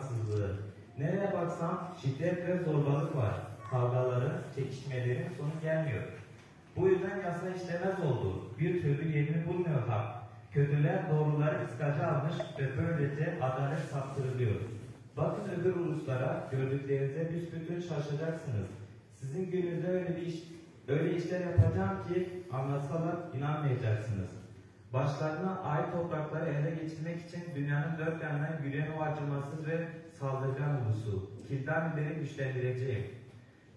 haksızlığı? Nereye baksam şiddet ve zorbalık var. Kavgaların, çekişmelerin sonu gelmiyor. Bu yüzden yasa işlemez oldu. Bir türlü yerini bulmuyor hak. Kötüler doğruları iskaca almış ve böylece adalet saptırılıyor. Bakın öbür uluslara, gördüklerinize büsbütün şaşacaksınız. Sizin gününüzde öyle bir iş, öyle işler yapacağım ki anlatsalar inanmayacaksınız. Başlarına ait toprakları ele geçirmek için dünyanın dört yanından yürüyen o acımasız ve saldırgan ulusu, Kildanileri güçlendireceğim.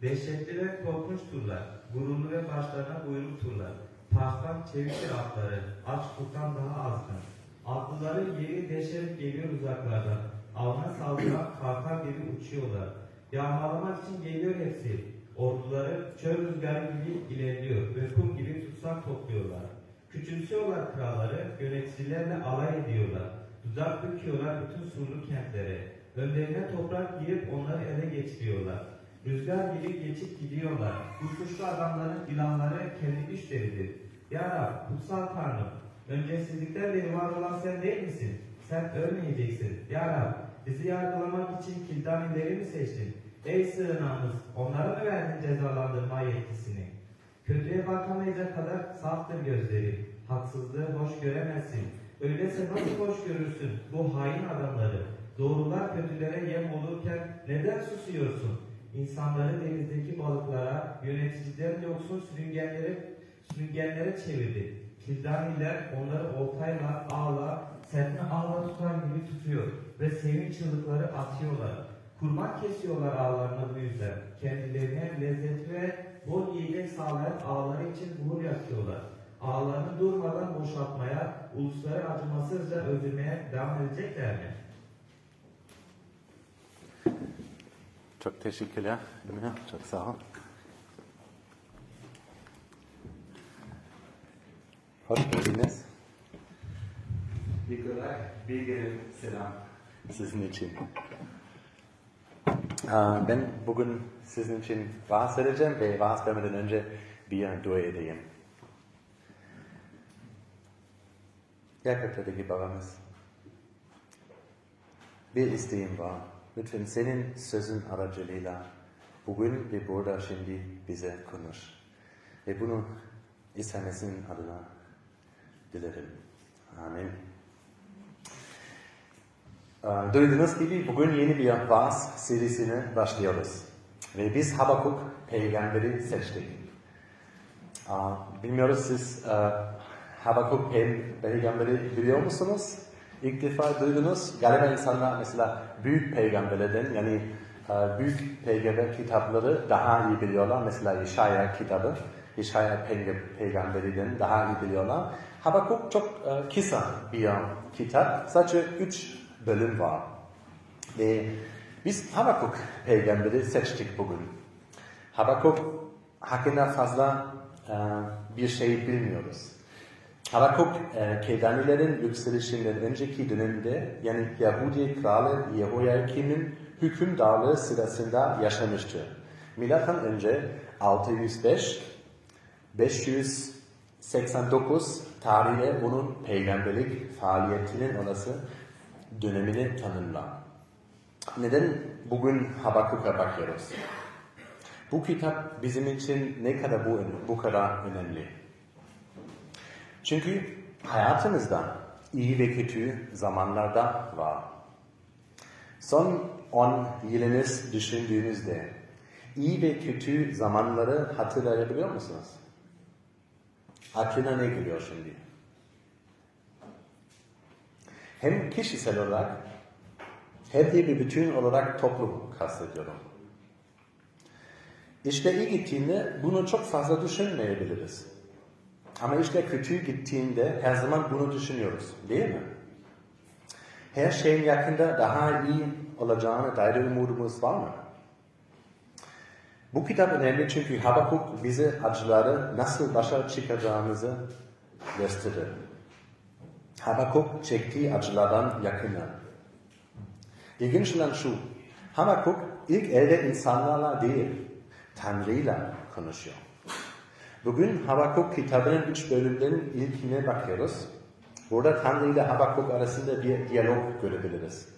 Dehşetli ve korkunç turlar, gururlu ve başlarına buyruk turlar, pastan çeviktir atları, aç kurttan daha azgın. Atlıları yeri deşerek geliyor uzaklardan, avına saldıran kartal gibi uçuyorlar. Yağmalamak için geliyor hepsi, orduları çöl rüzgarı gibi ilerliyor ve kum gibi tutsak topluyorlar. Küçümsüyorlar kralları, yöneticilerle alay ediyorlar. Tuzak büküyorlar bütün surlu kentlere. Önlerine toprak girip onları ele geçiriyorlar. Rüzgar gibi geçip gidiyorlar. Bu adamların ilanları kendi güçleridir. Ya Rab, kutsal Tanrım, öncesizlikten beri var olan sen değil misin? Sen ölmeyeceksin. Ya Rab, bizi yargılamak için Kildanileri mi seçtin? Ey sığınağımız, onlara mı verdin cezalandırma yetkisini? Kötüye bakamayacak kadar saftır gözleri. Haksızlığı hoş göremezsin. Öyleyse nasıl hoş görürsün bu hain adamları? Doğrular kötülere yem olurken neden susuyorsun? İnsanları denizdeki balıklara, yöneticilerin yoksul sürüngenlere, sürüngenlere çevirdi. Kildaniler onları oltayla, ağla, sertme ağla tutar gibi tutuyor ve sevinç çığlıkları atıyorlar. Kurban kesiyorlar ağlarına bu yüzden. Kendilerine lezzetli ve bol yiyecek sağlayan ağları için buhur yakıyorlar. Ağlarını durmadan boşaltmaya, ulusları acımasızca öldürmeye devam edecekler mi? Çok teşekkürler. Emine, Çok sağ ol. Hoş geldiniz. Nikolay Bilge'nin selam sizin için. Aa, Ben bugün sizin için vaaz vereceğim ve vaaz vermeden önce bir dua edeyim. Yakıttaki babamız, bir isteğim var. Lütfen senin sözün aracılığıyla bugün ve burada şimdi bize konuş. Ve bunu İsa Mesih'in adına dilerim. Amin. Duyduğunuz gibi bugün yeni bir vaaz serisine başlıyoruz. Ve biz Habakuk peygamberi seçtik. Bilmiyoruz siz e, Habakuk pe- peygamberi biliyor musunuz? İlk defa duydunuz. Galiba insanlar mesela büyük peygamberlerden yani e, büyük peygamber kitapları daha iyi biliyorlar. Mesela İşaya kitabı, peyg- peygamberinden daha iyi biliyorlar. Habakuk çok e, kısa bir kitap. Sadece üç bölüm var. Ve biz Habakuk peygamberi seçtik bugün. Habakuk hakkında fazla e, bir şey bilmiyoruz. Habakuk e, Kedanilerin yükselişinden önceki dönemde yani Yahudi kralı Yehoyakim'in hükümdarlığı sırasında yaşamıştı. Milattan önce 605 589 tarihe onun peygamberlik faaliyetinin olası dönemini tanımlar. Neden bugün Habakuk'a bakıyoruz? Bu kitap bizim için ne kadar bu, bu kadar önemli? Çünkü hayatımızda iyi ve kötü zamanlarda var. Son 10 yılınız düşündüğünüzde iyi ve kötü zamanları hatırlayabiliyor musunuz? Aklına ne geliyor şimdi? Hem kişisel olarak de bir bütün olarak toplum kastediyorum. İşte iyi gittiğinde bunu çok fazla düşünmeyebiliriz. Ama işte kötü gittiğinde her zaman bunu düşünüyoruz. Değil mi? Her şeyin yakında daha iyi olacağına dair umudumuz var mı? Bu kitap önemli çünkü Habakuk bize acıları nasıl başa çıkacağımızı gösterir. Habakuk çektiği acılardan yakınır. İlginç olan şu, Habakuk ilk elde insanlarla değil, Tanrı'yla konuşuyor. Bugün Habakuk kitabının üç bölümlerinin ilkine bakıyoruz. Burada Tanrı ile Habakuk arasında bir diyalog görebiliriz.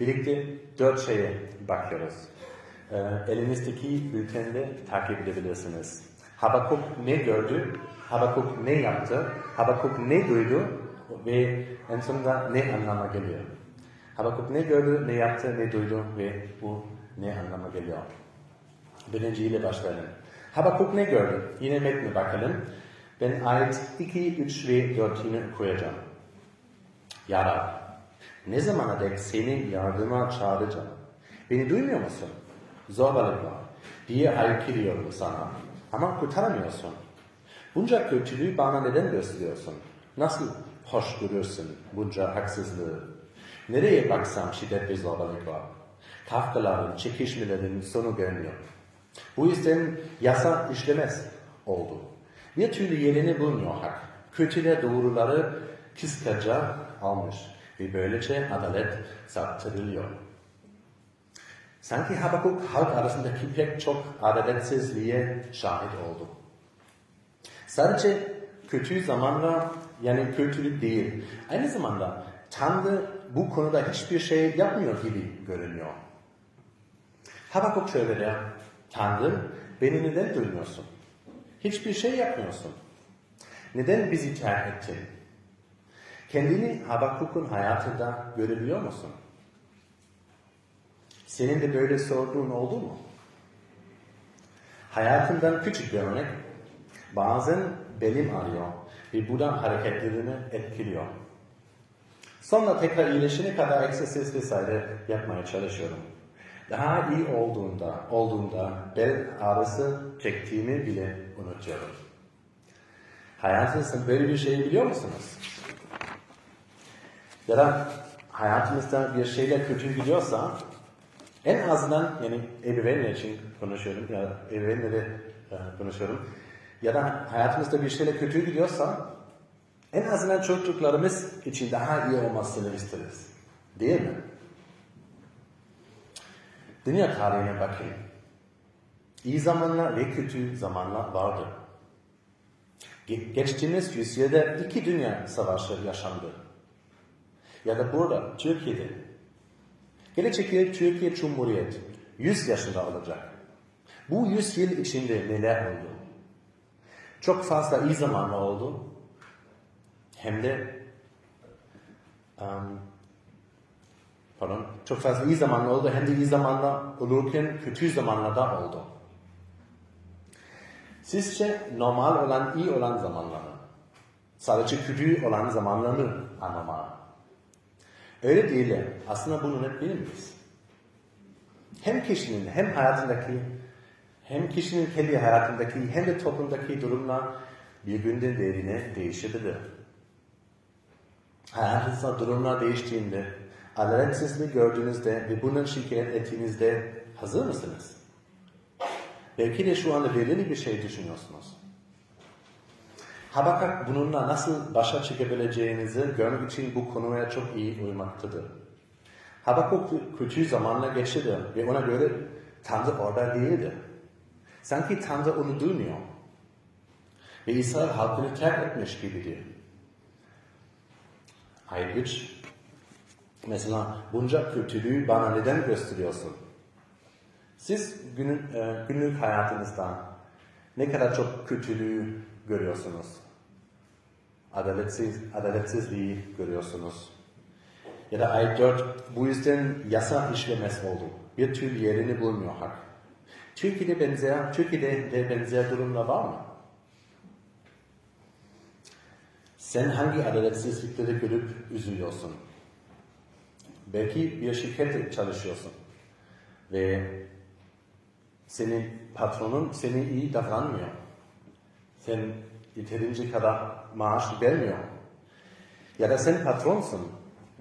Birlikte dört şeye bakıyoruz. Ee, elinizdeki bültende takip edebilirsiniz. Habakuk ne gördü? Habakuk ne yaptı? Habakuk ne duydu? Ve en sonunda ne anlama geliyor? Habakuk ne gördü, ne yaptı, ne duydu ve bu ne anlama geliyor? Birinciyle başlayalım. Habakuk ne gördü? Yine metne bakalım. Ben ayet 2, 3 ve 4 yine okuyacağım. Ya Rab, ne zamana dek seni yardıma çağıracağım? Beni duymuyor musun? Zorbalık var diye haykırıyorum sana. Ama kurtaramıyorsun. Bunca kötülüğü bana neden gösteriyorsun? Nasıl hoş görürsün bunca haksızlığı? Nereye baksam şiddet ve zorbalık var. Kafkaların, çekişmelerin sonu gelmiyor. Bu yüzden yasa işlemez oldu. Bir türlü yerini bulmuyor hak. Kötüler doğruları kıskaca almış ve böylece adalet saptırılıyor. Sanki Habakuk halk arasındaki pek çok adaletsizliğe şahit oldu. Sadece kötü zamanla yani kötülük değil. Aynı zamanda Tanrı bu konuda hiçbir şey yapmıyor gibi görünüyor. Habakuk şöyle der. Tanrım beni neden duymuyorsun? Hiçbir şey yapmıyorsun. Neden bizi terk ettin? Kendini Habakuk'un hayatında görebiliyor musun? Senin de böyle sorduğun oldu mu? Hayatından küçük bir örnek. Bazen belim ağrıyor ve bu da hareketlerini etkiliyor. Sonra tekrar iyileşene kadar egzersiz vesaire yapmaya çalışıyorum. Daha iyi olduğunda, olduğunda bel ağrısı çektiğimi bile unutuyorum. Hayatınızda böyle bir şey biliyor musunuz? Ya da hayatımızda bir şeyler kötü gidiyorsa en azından yani ebeveynler için konuşuyorum ya ebeveynlere e, konuşuyorum. Ya da hayatımızda bir şeyler kötü gidiyorsa en azından çocuklarımız için daha iyi olmasını isteriz. Değil mi? Dünya tarihine bakın. İyi zamanlar ve kötü zamanlar vardı. Ge- Geçtiğimiz yüzyılda iki dünya savaşı yaşandı. Ya da burada, Türkiye'de. Gelecek yıl Türkiye Cumhuriyet 100 yaşında olacak. Bu 100 yıl içinde neler oldu? Çok fazla iyi zamanlar oldu. Hem de um, pardon, çok fazla iyi zamanlar oldu. Hem de iyi zamanlar olurken kötü zamanlar da oldu. Sizce normal olan, iyi olan zamanlar mı? Sadece kötü olan zamanlar mı anormal? Öyle değil. Aslında bunu net bilmeyiz. Hem kişinin hem hayatındaki hem kişinin kendi hayatındaki hem de toplumdaki durumlar bir günden diğerine değişebilir. Hayatınızda durumlar değiştiğinde, adaletsizliği gördüğünüzde ve bundan şikayet ettiğinizde hazır mısınız? Belki de şu anda belirli bir şey düşünüyorsunuz. Habakak bununla nasıl başa çıkabileceğinizi görmek için bu konuya çok iyi uymaktadır. Habakuk kötü zamanla geçti ve ona göre Tanrı orada değildi. Sanki Tanrı onu duymuyor. Ve İsrail halkını terk etmiş gibidir. Ayet 3 Mesela bunca kötülüğü bana neden gösteriyorsun? Siz günün, e, günlük hayatınızda ne kadar çok kötülüğü görüyorsunuz? Adaletsiz, adaletsizliği görüyorsunuz. Ya da ayet 4 bu yüzden yasa işlemez oldu. Bir türlü yerini bulmuyor hak. Türkiye'de benzer, Türkiye'de de benzer durumlar var mı? Sen hangi adaletsizlikleri görüp üzülüyorsun? Belki bir şirkette çalışıyorsun ve senin patronun seni iyi davranmıyor. Sen yeterince kadar maaş vermiyor. Ya da sen patronsun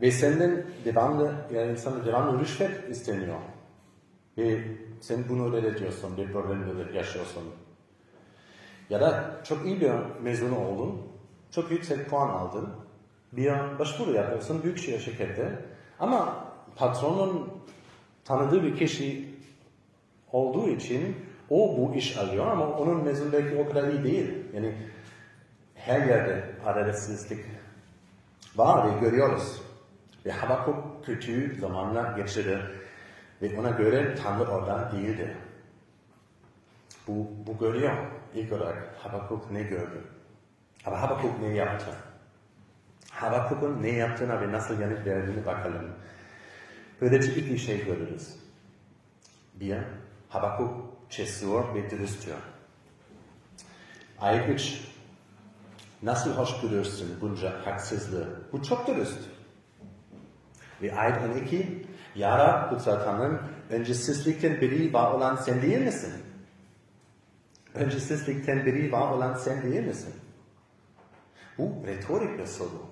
ve senden devamlı, yani sana devamlı rüşvet isteniyor. Ve sen bunu reddediyorsun, bir problemle yaşıyorsun. Ya da çok iyi bir mezun oldun, çok yüksek puan aldın, bir başvuru yapıyorsun büyük şirkette ama patronun tanıdığı bir kişi olduğu için o bu iş alıyor ama onun mezun belki o kadar iyi değil. Yani her yerde adaletsizlik var ve görüyoruz. Ve Habakuk kötü zamanlar geçirdi ve ona göre Tanrı oradan değildi. Bu, bu görüyor. İlk olarak Habakuk ne gördü? Ama Habakuk ne yaptı? Habakuk'un ne yaptığına ve nasıl yanıt verdiğini bakalım. Böylece iki şey görürüz. Bir, Habakuk cesur ve dürüsttür. Ayet 3. Nasıl hoş görürsün bunca haksızlığı? Bu çok dürüst. Ve ayet 12. Ya Rab kutsal Tanrım, öncesizlikten beri var olan sen değil misin? Öncesizlikten beri var olan sen değil misin? Bu retorik bir soru.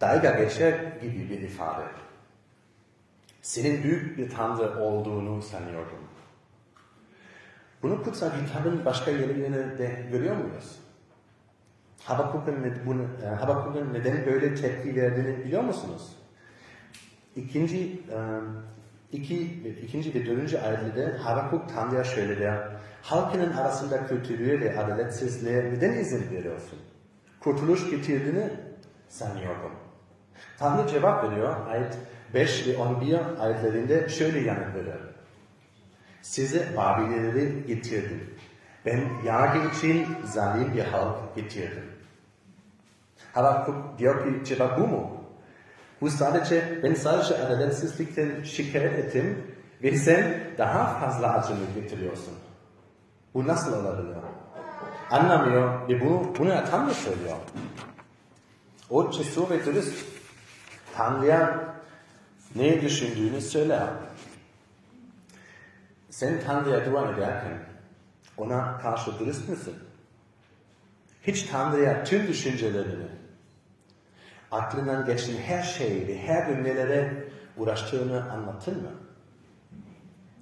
Dalga geçer gibi bir ifade. Senin büyük bir tanrı olduğunu sanıyordum. Bunu kutsal kitabın başka yerlerinde de görüyor muyuz? Habakuk'un bunu, e, Habakuk'un neden böyle tepki verdiğini biliyor musunuz? İkinci, e, iki, ikinci ve dördüncü ayetlerde Habakuk Tanrı'ya şöyle der. Halkının arasında kötülüğe ve adaletsizliğe neden izin veriyorsun? Kurtuluş getirdiğini sanıyordum. Tanrı cevap veriyor. Ayet 5 ve 11 ayetlerinde şöyle yanıt verir. Size Babilleri getirdim. Ben yargı için zalim bir halk getirdim. Habakuk diyor ki cevap bu mu? Bu sadece, ben sadece adaletsizlikten şikayet ettim ve sen daha fazla acını getiriyorsun. Bu nasıl olabilir? Anlamıyor ve bunu, bunu Tanrı söylüyor. O cesur ve dürüst. Tanrı'ya ne düşündüğünü söyler. Sen Tanrı'ya dua ederken ona karşı dürüst müsün? Hiç Tanrı'ya tüm düşüncelerini, aklından geçen her şeyi ve her gün uğraştığını anlattın mı?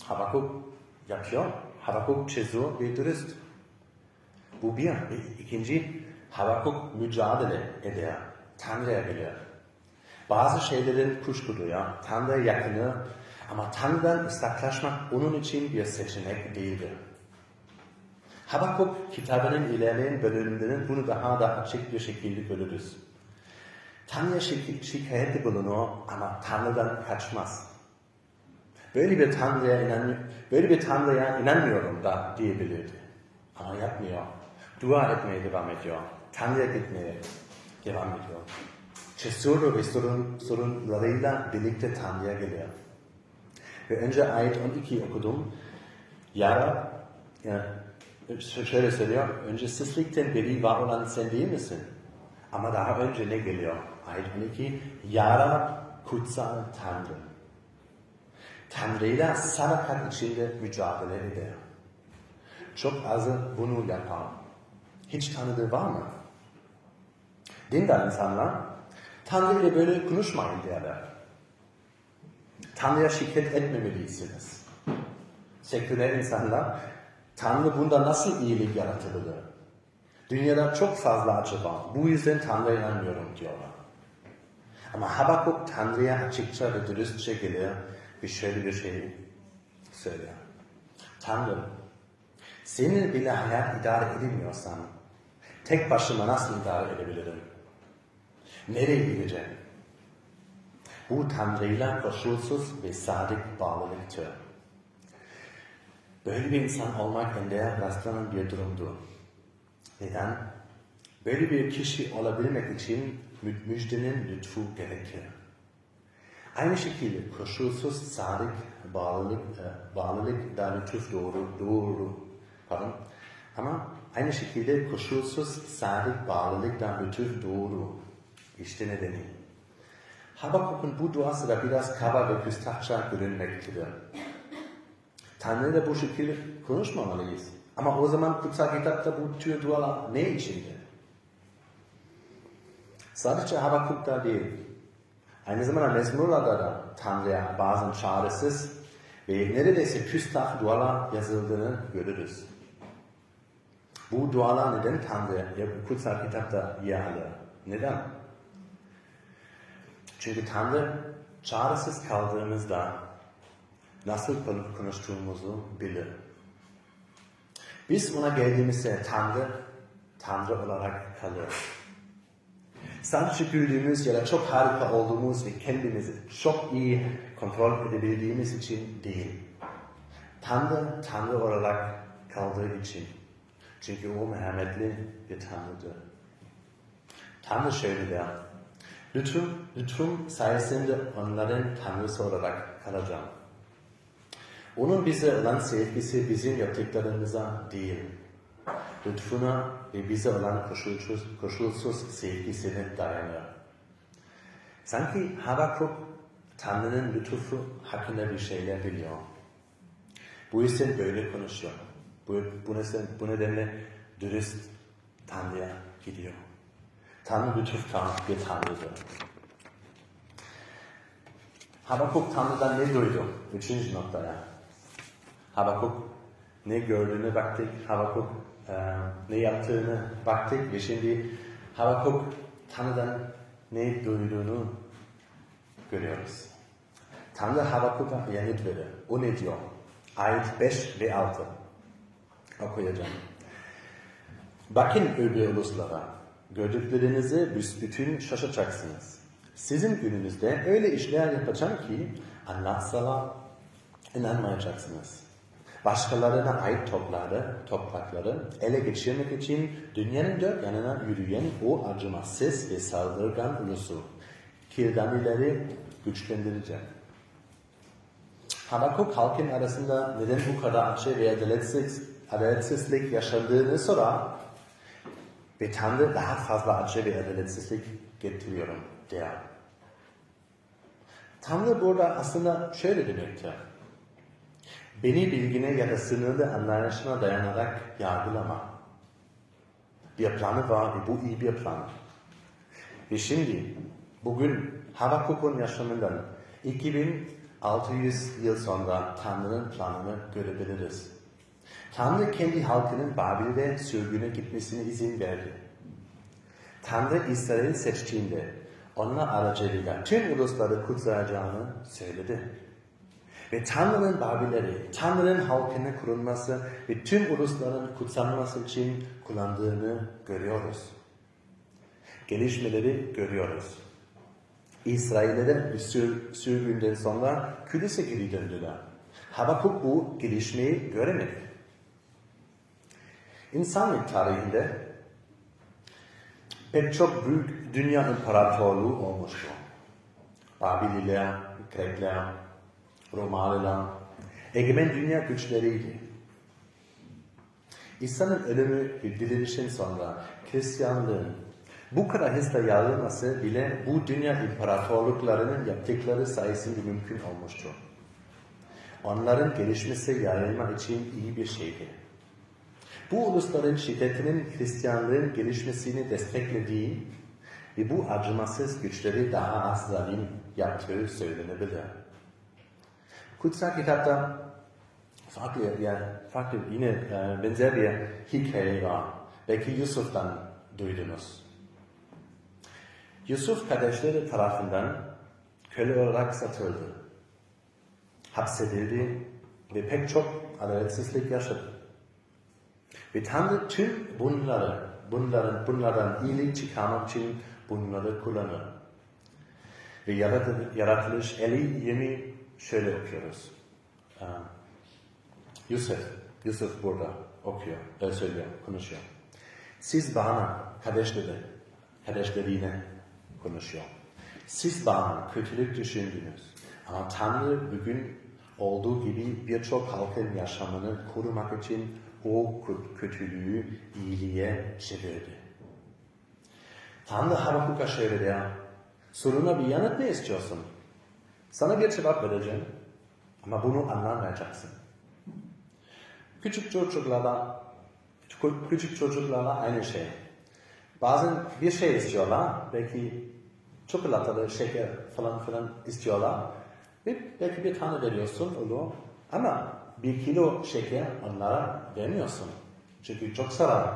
Habakuk yapıyor. Habakuk cesur ve dürüst. Bu bir. İkinci, Habakuk mücadele eder. Tanrı'ya gelir. Bazı şeylerin kuşku duyar. Tanrı'ya yakını ama Tanrı'dan ıslaklaşmak onun için bir seçenek değildir. Habakuk kitabının ilerleyen bölümlerinin bunu daha da açık bir şekilde görürüz. Tanrı'ya şik şikayette bulunur ama Tanrı'dan kaçmaz. Böyle bir Tanrı'ya inan böyle bir Tanrı'ya inanmıyorum da diyebilirdi. Ama yapmıyor. Dua etmeye devam ediyor. Tanrı'ya gitmeye devam ediyor. Cesur ve sorun, sorunlarıyla birlikte Tanrı'ya geliyor. Ve önce ayet 12 okudum. Yara, ya, şöyle söylüyor, öncesizlikten beri var olan sen değil misin? Ama daha önce ne geliyor? Ayet 12, Yara kutsal Tanrı. Tanrı'yla sadakat içinde mücadele eder. Çok azı bunu yapar. Hiç tanıdığı var mı? Dindar insanlar Tanrı ile böyle konuşmayın derler. Tanrı'ya şirket etmemelisiniz. Seküler insanlar Tanrı bunda nasıl iyilik yaratabilir? Dünyada çok fazla acı var. Bu yüzden Tanrı'ya inanmıyorum diyorlar. Ama Habakuk Tanrı'ya açıkça ve dürüstçe gelir ve şöyle bir şey söyler. Tanrı, senin bile hayat idare edemiyorsan tek başıma nasıl idare edebilirim? Nereye gideceğim? Bu Tanrı'yla koşulsuz ve sadık bağlılıktır. Böyle bir insan olmak ende rastlanan bir durumdur. Neden? Böyle bir kişi olabilmek için müjdenin lütfu gerekir. Aynı şekilde koşulsuz sadık bağlılık, e, bağlılık da lütuf doğru, doğru, pardon. Ama aynı şekilde koşulsuz sadık bağlılık da lütuf doğru. İşte nedeni. Habakuk'un bu duası da biraz kaba ve küstahça görünmektedir. Tanrı'yla bu şekilde konuşmamalıyız. Ama o zaman kutsal kitapta bu tür dualar ne içindi? Sadece Habakuk'ta değil. Aynı zamanda mezmurlarda da Tanrı'ya bazen çaresiz ve neredeyse küstah dualar yazıldığını görürüz. Bu dualar neden Tanrı'ya kutsal kitapta yer alır? Neden? Çünkü Tanrı çaresiz kaldığımızda nasıl konuştuğumuzu bilir. Biz ona geldiğimizde Tanrı, Tanrı olarak kalıyor. Sadece güldüğümüz ya da çok harika olduğumuz ve kendimizi çok iyi kontrol edebildiğimiz için değil. Tanrı, Tanrı olarak kaldığı için. Çünkü o merhametli bir Tanrı'dır. Tanrı şöyle der. Lütfum, lütfum sayesinde onların Tanrısı olarak kalacağım. Onun bize olan sevgisi bizim yaptıklarımıza değil. Lütfuna ve bize olan koşulsuz, koşulsuz sevgisine dayanıyor. Sanki Habakuk Tanrı'nın lütfu hakkında bir şeyler biliyor. Bu yüzden böyle konuşuyor. Bu, bu, nedenle, bu nedenle dürüst Tanrı'ya gidiyor. Tanrı lütuftan bir Tanrı'dır. Habakuk Tanrı'dan ne duydu? Üçüncü noktaya. Habakuk ne gördüğünü baktık, Habakuk e, ne yaptığını baktık ve şimdi Habakuk Tanrı'dan ne duyduğunu görüyoruz. Tanrı Habakuk'a yanıt verir. O ne diyor? Ayet 5 ve 6 okuyacağım. Bakın öbür uluslara, gördüklerinizi büsbütün şaşacaksınız. Sizin gününüzde öyle işler yapacağım ki anlatsalar inanmayacaksınız. Başkalarına ait topları, toprakları ele geçirmek için dünyanın dört yanına yürüyen o acımasız ve saldırgan ulusu Kirdanileri güçlendirecek. Habakuk halkın arasında neden bu kadar acı ve adaletsiz, adaletsizlik yaşandığını sorar ve Tanrı daha fazla acı ve adaletsizlik getiriyorum der. Tanrı burada aslında şöyle demektir. Beni bilgine ya da sınırlı anlayışına dayanarak yargılama. Bir planı var ve bu iyi bir plan. Ve şimdi bugün Habakuk'un yaşamından 2600 yıl sonra Tanrı'nın planını görebiliriz. Tanrı kendi halkının Babil'de sürgüne gitmesine izin verdi. Tanrı İsrail seçtiğinde onlar aracılığıyla tüm ulusları kutsayacağını söyledi. Ve Tanrı'nın Babilleri, Tanrı'nın halkının kurulması ve tüm ulusların kutsanması için kullandığını görüyoruz. Gelişmeleri görüyoruz. İsrail'de sürgünden sonra Kudüs'e geri döndüler. Habakuk bu gelişmeyi göremedi. İnsanlık tarihinde pek çok büyük dünya imparatorluğu olmuştu. Babililer, Grekler, Romalılar, egemen dünya güçleriydi. İsa'nın ölümü ve dirilişin sonra Hristiyanlığın bu kadar hızla yayılması bile bu dünya imparatorluklarının yaptıkları sayesinde mümkün olmuştur. Onların gelişmesi yayılma için iyi bir şeydi. Bu ulusların şiddetinin Hristiyanlığın gelişmesini desteklediği ve bu acımasız güçleri daha az zalim yaptığı söylenebilir. Kutsal kitapta farklı, yani farklı yine e, benzer bir hikaye var. Belki Yusuf'tan duydunuz. Yusuf kardeşleri tarafından köle olarak satıldı. Hapsedildi ve pek çok adaletsizlik yaşadı. Ve Tanrı tüm bunları, bunların, bunlardan iyilik çıkarmak için bunları kullanır. Ve yaratılış 50 20 şöyle okuyoruz. Yusuf, Yusuf burada okuyor, öyle söylüyor, konuşuyor. Siz bana, kardeşleri, kardeşlerine konuşuyor. Siz bana kötülük düşündünüz. Ama Tanrı bugün olduğu gibi birçok halkın yaşamını korumak için o kötülüğü iyiliğe çevirdi. Tanrı Habakuk'a şöyle der. Soruna bir yanıt ne istiyorsun? Sana bir cevap vereceğim. Ama bunu anlamayacaksın. Küçük çocuklara, küçük çocuklara aynı şey. Bazen bir şey istiyorlar. Belki çikolatalı şeker falan filan istiyorlar. Ve belki bir tane veriyorsun olur. Ama bir kilo şeker onlara vermiyorsun. Çünkü çok zarar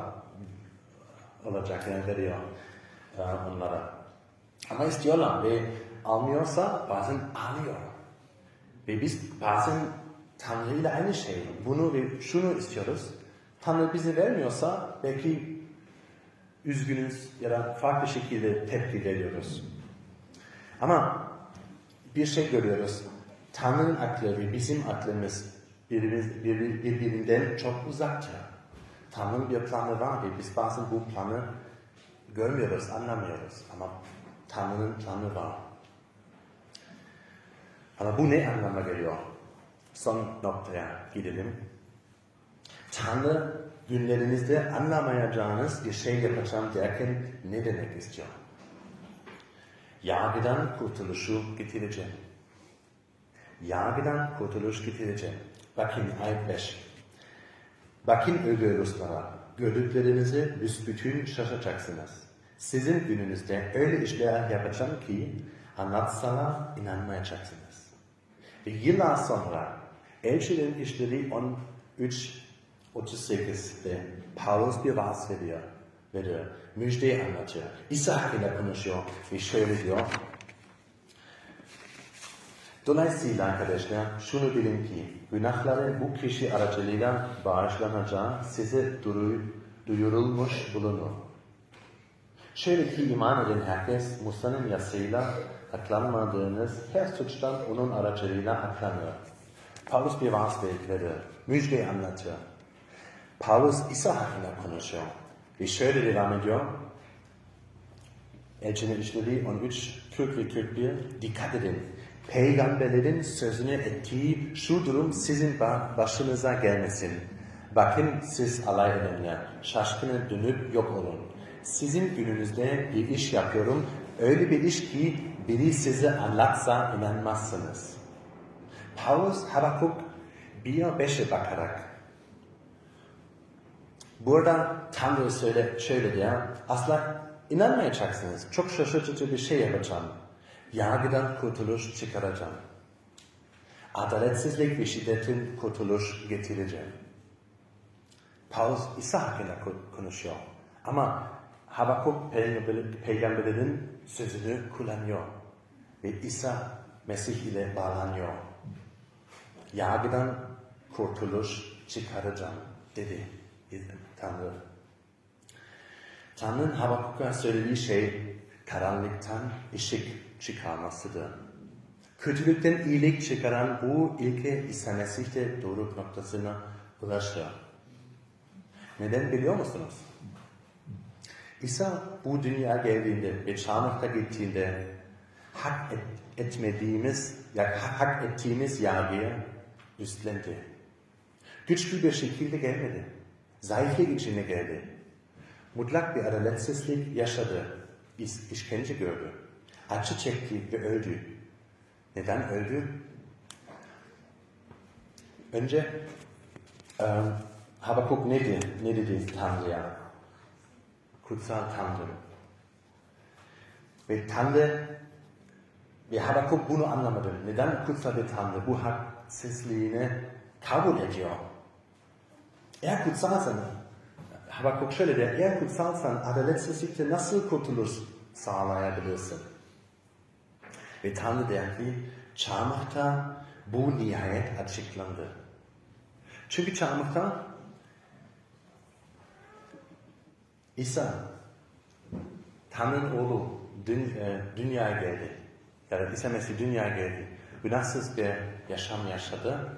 olacak yani veriyor onlara. Ama istiyorlar ve almıyorsa bazen alıyor. Ve biz bazen Tanrı ile aynı şey. Bunu ve şunu istiyoruz. Tanrı bize vermiyorsa belki üzgünüz ya da farklı şekilde tepki veriyoruz. Ama bir şey görüyoruz. Tanrı'nın aklı ve bizim aklımız birbirimiz- birbir- birbirinden çok uzakta. Tanrı'nın bir planı var ve biz bazen bu planı görmüyoruz, anlamıyoruz. Ama Tanrı'nın planı var. Ama bu ne anlama geliyor? Son noktaya gidelim. Tanrı günlerinizde anlamayacağınız bir şey yapacağım derken ne demek istiyor? Yargıdan kurtuluşu getireceğim. Yargıdan kurtuluş getireceğim. Bakın ayet 5. Bakın öbür Ruslara, gördüklerinizi büsbütün şaşacaksınız. Sizin gününüzde öyle işler yapacağım ki anlatsalar inanmayacaksınız. Ve yıllar sonra Elçilerin işleri 13 38'de Paulus bir vaaz veriyor. veriyor. Müjdeyi anlatıyor. İsa hakkında konuşuyor ve şöyle diyor. Dolayısıyla arkadaşlar şunu bilin ki günahların bu kişi aracılığıyla bağışlanacağı size duyurulmuş bulunur. Şöyle ki iman eden herkes Musa'nın yasıyla aklanmadığınız her suçtan onun aracılığıyla aklanıyor. Paulus bir vaaz veriyor. Müjdeyi anlatıyor. Paulus İsa hakkında konuşuyor. Ve şöyle devam ediyor. Elçinin işleri 13, 40 ve 41. Dikkat edin. Peygamberlerin sözünü ettiği şu durum sizin ba- başınıza gelmesin. Bakın siz alay edenler, şaşkına dönüp yok olun. Sizin gününüzde bir iş yapıyorum. Öyle bir iş ki biri size anlatsa inanmazsınız. Paulus Habakuk 1-5'e bakarak Burada Tanrı söyle, şöyle diyor, asla inanmayacaksınız. Çok şaşırtıcı bir şey yapacağım. Yargıdan kurtuluş çıkaracağım. Adaletsizlik ve şiddetin kurtuluş getireceğim. Paulus İsa hakkında ko- konuşuyor. Ama Habakuk peygamber- peygamberinin sözünü kullanıyor. Ve İsa Mesih ile bağlanıyor. Yargıdan kurtuluş çıkaracağım dedi Tanrı. Tanrı'nın Habakuk'a söylediği şey karanlıktan ışık çıkarmasıdır. Kötülükten iyilik çıkaran bu ilke İsa Mesih'te doruk noktasına ulaştı. Neden biliyor musunuz? İsa bu dünya geldiğinde ve çarmıhta gittiğinde hak et, etmediğimiz, ya hak, ettiğimiz yargıya üstlendi. Güçlü bir şekilde gelmedi. Zayıflık içinde geldi. Mutlak bir adaletsizlik yaşadı. İş, işkence gördü. Acı çekti ve öldü. Neden öldü? Önce e, Habakuk ne dedi, ne dedi Tanrı'ya? Kutsal Tanrı. Ve Tanrı ve Habakuk bunu anlamadı. Neden kutsal bir Tanrı bu haksızlığını kabul ediyor? Eğer kutsalsan, Habakuk şöyle der, eğer kutsalsan adaletsizlikte nasıl kurtuluş sağlayabilirsin? Ve Tanrı der çarmıhta bu nihayet açıklandı. Çünkü çarmıhta İsa, Tanrı'nın oğlu dün, e, dünyaya geldi. Ya da İsa Mesih dünyaya geldi. Günahsız bir yaşam yaşadı.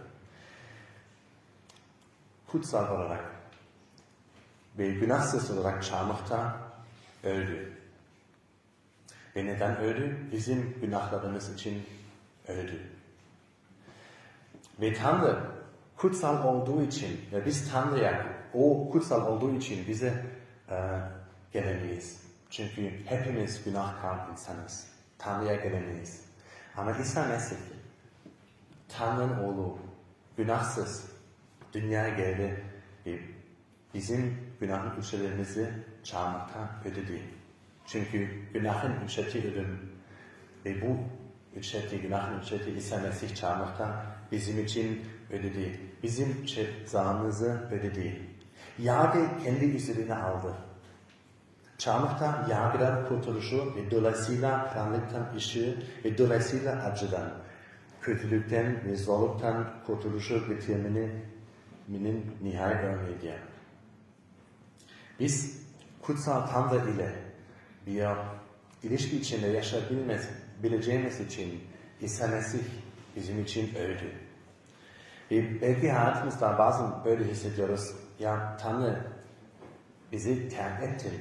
Kutsal olarak ve günahsız olarak çarmıhta öldü. Ve neden öldü? Bizim günahlarımız için öldü. Ve Tanrı kutsal olduğu için ve biz Tanrı'ya o kutsal olduğu için bize e, gelemeyiz. Çünkü hepimiz günahkar insanız. Tanrı'ya gelemeyiz. Ama İsa Mesih Tanrı'nın oğlu günahsız dünyaya geldi ve bizim günahın ücretlerimizi çarmıhta ödedi. Çünkü günahın ücreti ölüm ve bu ücreti, günahın ücreti İsa Mesih çarmıhta bizim için ödedi. Bizim cezamızı ödedi. Yargı kendi üzerine aldı. Çarmıhta yargıdan kurtuluşu ve dolayısıyla karanlıktan ışığı ve dolayısıyla acıdan, kötülükten ve zorluktan kurtuluşu getirmenin nihayet örneğidir. Biz kutsal Tanrı ile bir ilişki içinde yaşayabileceğimiz için İsa Mesih bizim için öldü. Ve belki hayatımızda bazen böyle hissediyoruz. Ya Tanrı bizi terk ettin.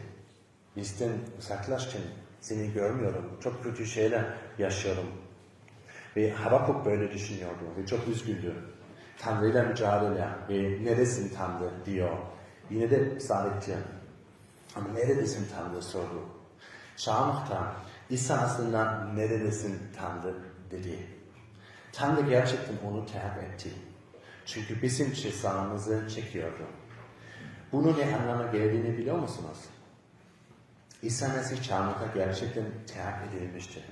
Bizden uzaklaştın. Seni görmüyorum. Çok kötü şeyler yaşıyorum. Ve Habakuk böyle düşünüyordu ve çok üzgündü. Tanrı'yla mücadele ve neresin Tanrı diyor. Yine de sabitti. Ama neredesin Tanrı sordu. Çağmakta İsa aslında neredesin Tanrı dedi. Tanrı gerçekten onu terk etti. Çünkü bizim cezalarımızı çekiyordu. Bunun ne anlama geldiğini biliyor musunuz? İsa Mesih çağmakta gerçekten terk edilmişti.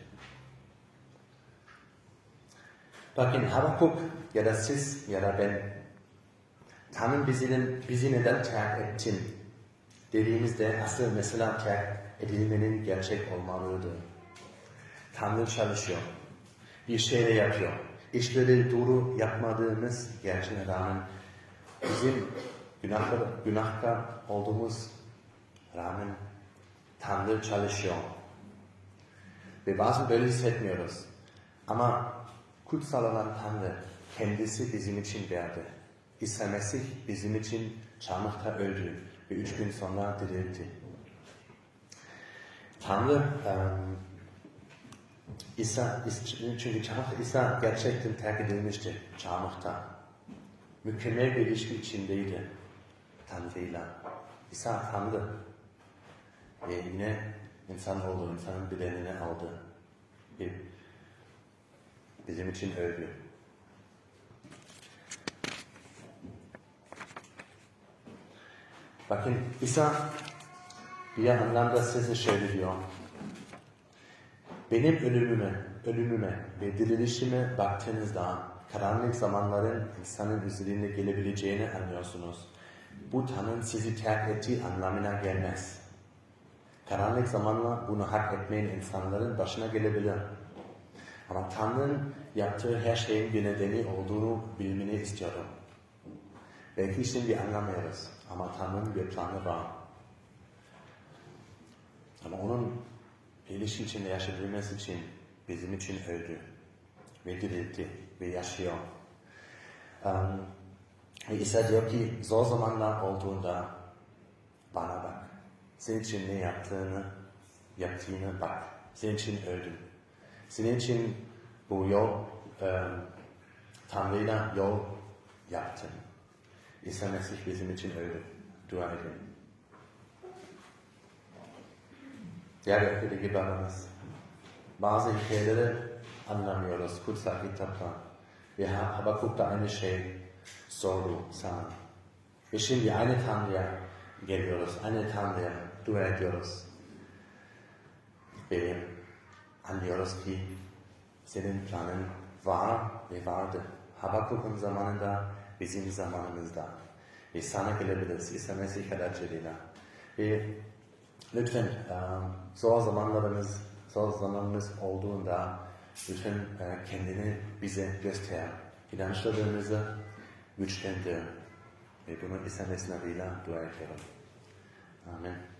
Bakın Habakuk ya da siz ya da ben Tanrı bizi, bizi neden terk ettin dediğimizde asıl mesela terk edilmenin gerçek olmalıydı. Tanrı çalışıyor. Bir şeyle yapıyor. İşleri doğru yapmadığımız gerçeğine rağmen bizim günahkar, günahkar olduğumuz rağmen Tanrı çalışıyor. Ve bazen böyle hissetmiyoruz. Ama kutsal olan Tanrı kendisi bizim için verdi. İsa Mesih bizim için çarmıhta öldü ve üç gün sonra dirildi. Tanrı İsa, çünkü çarmıhta İsa gerçekten terk edilmişti çarmıhta. Mükemmel bir ilişki içindeydi Tanrı'yla. İsa Tanrı. Ve yine insan oldu, insanın bedenini aldı. Ve bizim için öldü. Bakın İsa bir anlamda size şöyle diyor. Benim ölümüme, ölümüme ve dirilişime baktığınızda karanlık zamanların insanın üzerine gelebileceğini anlıyorsunuz. Bu Tanrı'nın sizi terk ettiği anlamına gelmez. Karanlık zamanla bunu hak etmeyen insanların başına gelebilir. Ama Tanrı'nın yaptığı her şeyin bir nedeni olduğunu bilmeni istiyorum. Belki şimdi anlamıyoruz ama Tanrı'nın bir planı var. Ama onun ilişki içinde yaşayabilmesi için bizim için öldü ve dirildi ve yaşıyor. Um, ve İsa diyor ki zor zamanlar olduğunda bana bak. Senin için ne yaptığını, yaptığını bak. Senin için öldüm. Senin için bu yol um, Tanrı'yla yol yaptın. İsa Mesih bizim için öldü. Dua edin. Yeryüzündeki babamız. Bazı hikayeleri anlamıyoruz kutsal kitapta. Ve Habakuk da aynı şey sordu sana. Ve şimdi aynı Tanrı'ya geliyoruz. Aynı Tanrı'ya dua ediyoruz. Ve anlıyoruz ki senin planın var ve vardı. Habakuk'un zamanında, bizim zamanımızda. Ve sana gelebiliriz. İsa Mesih kadarıyla. Ve lütfen zor zamanlarımız, zor zamanımız olduğunda lütfen kendini bize göster. İnançlarımızı güçlendir. Ve bunu İsa Mesih'le dua ediyorum. Amen.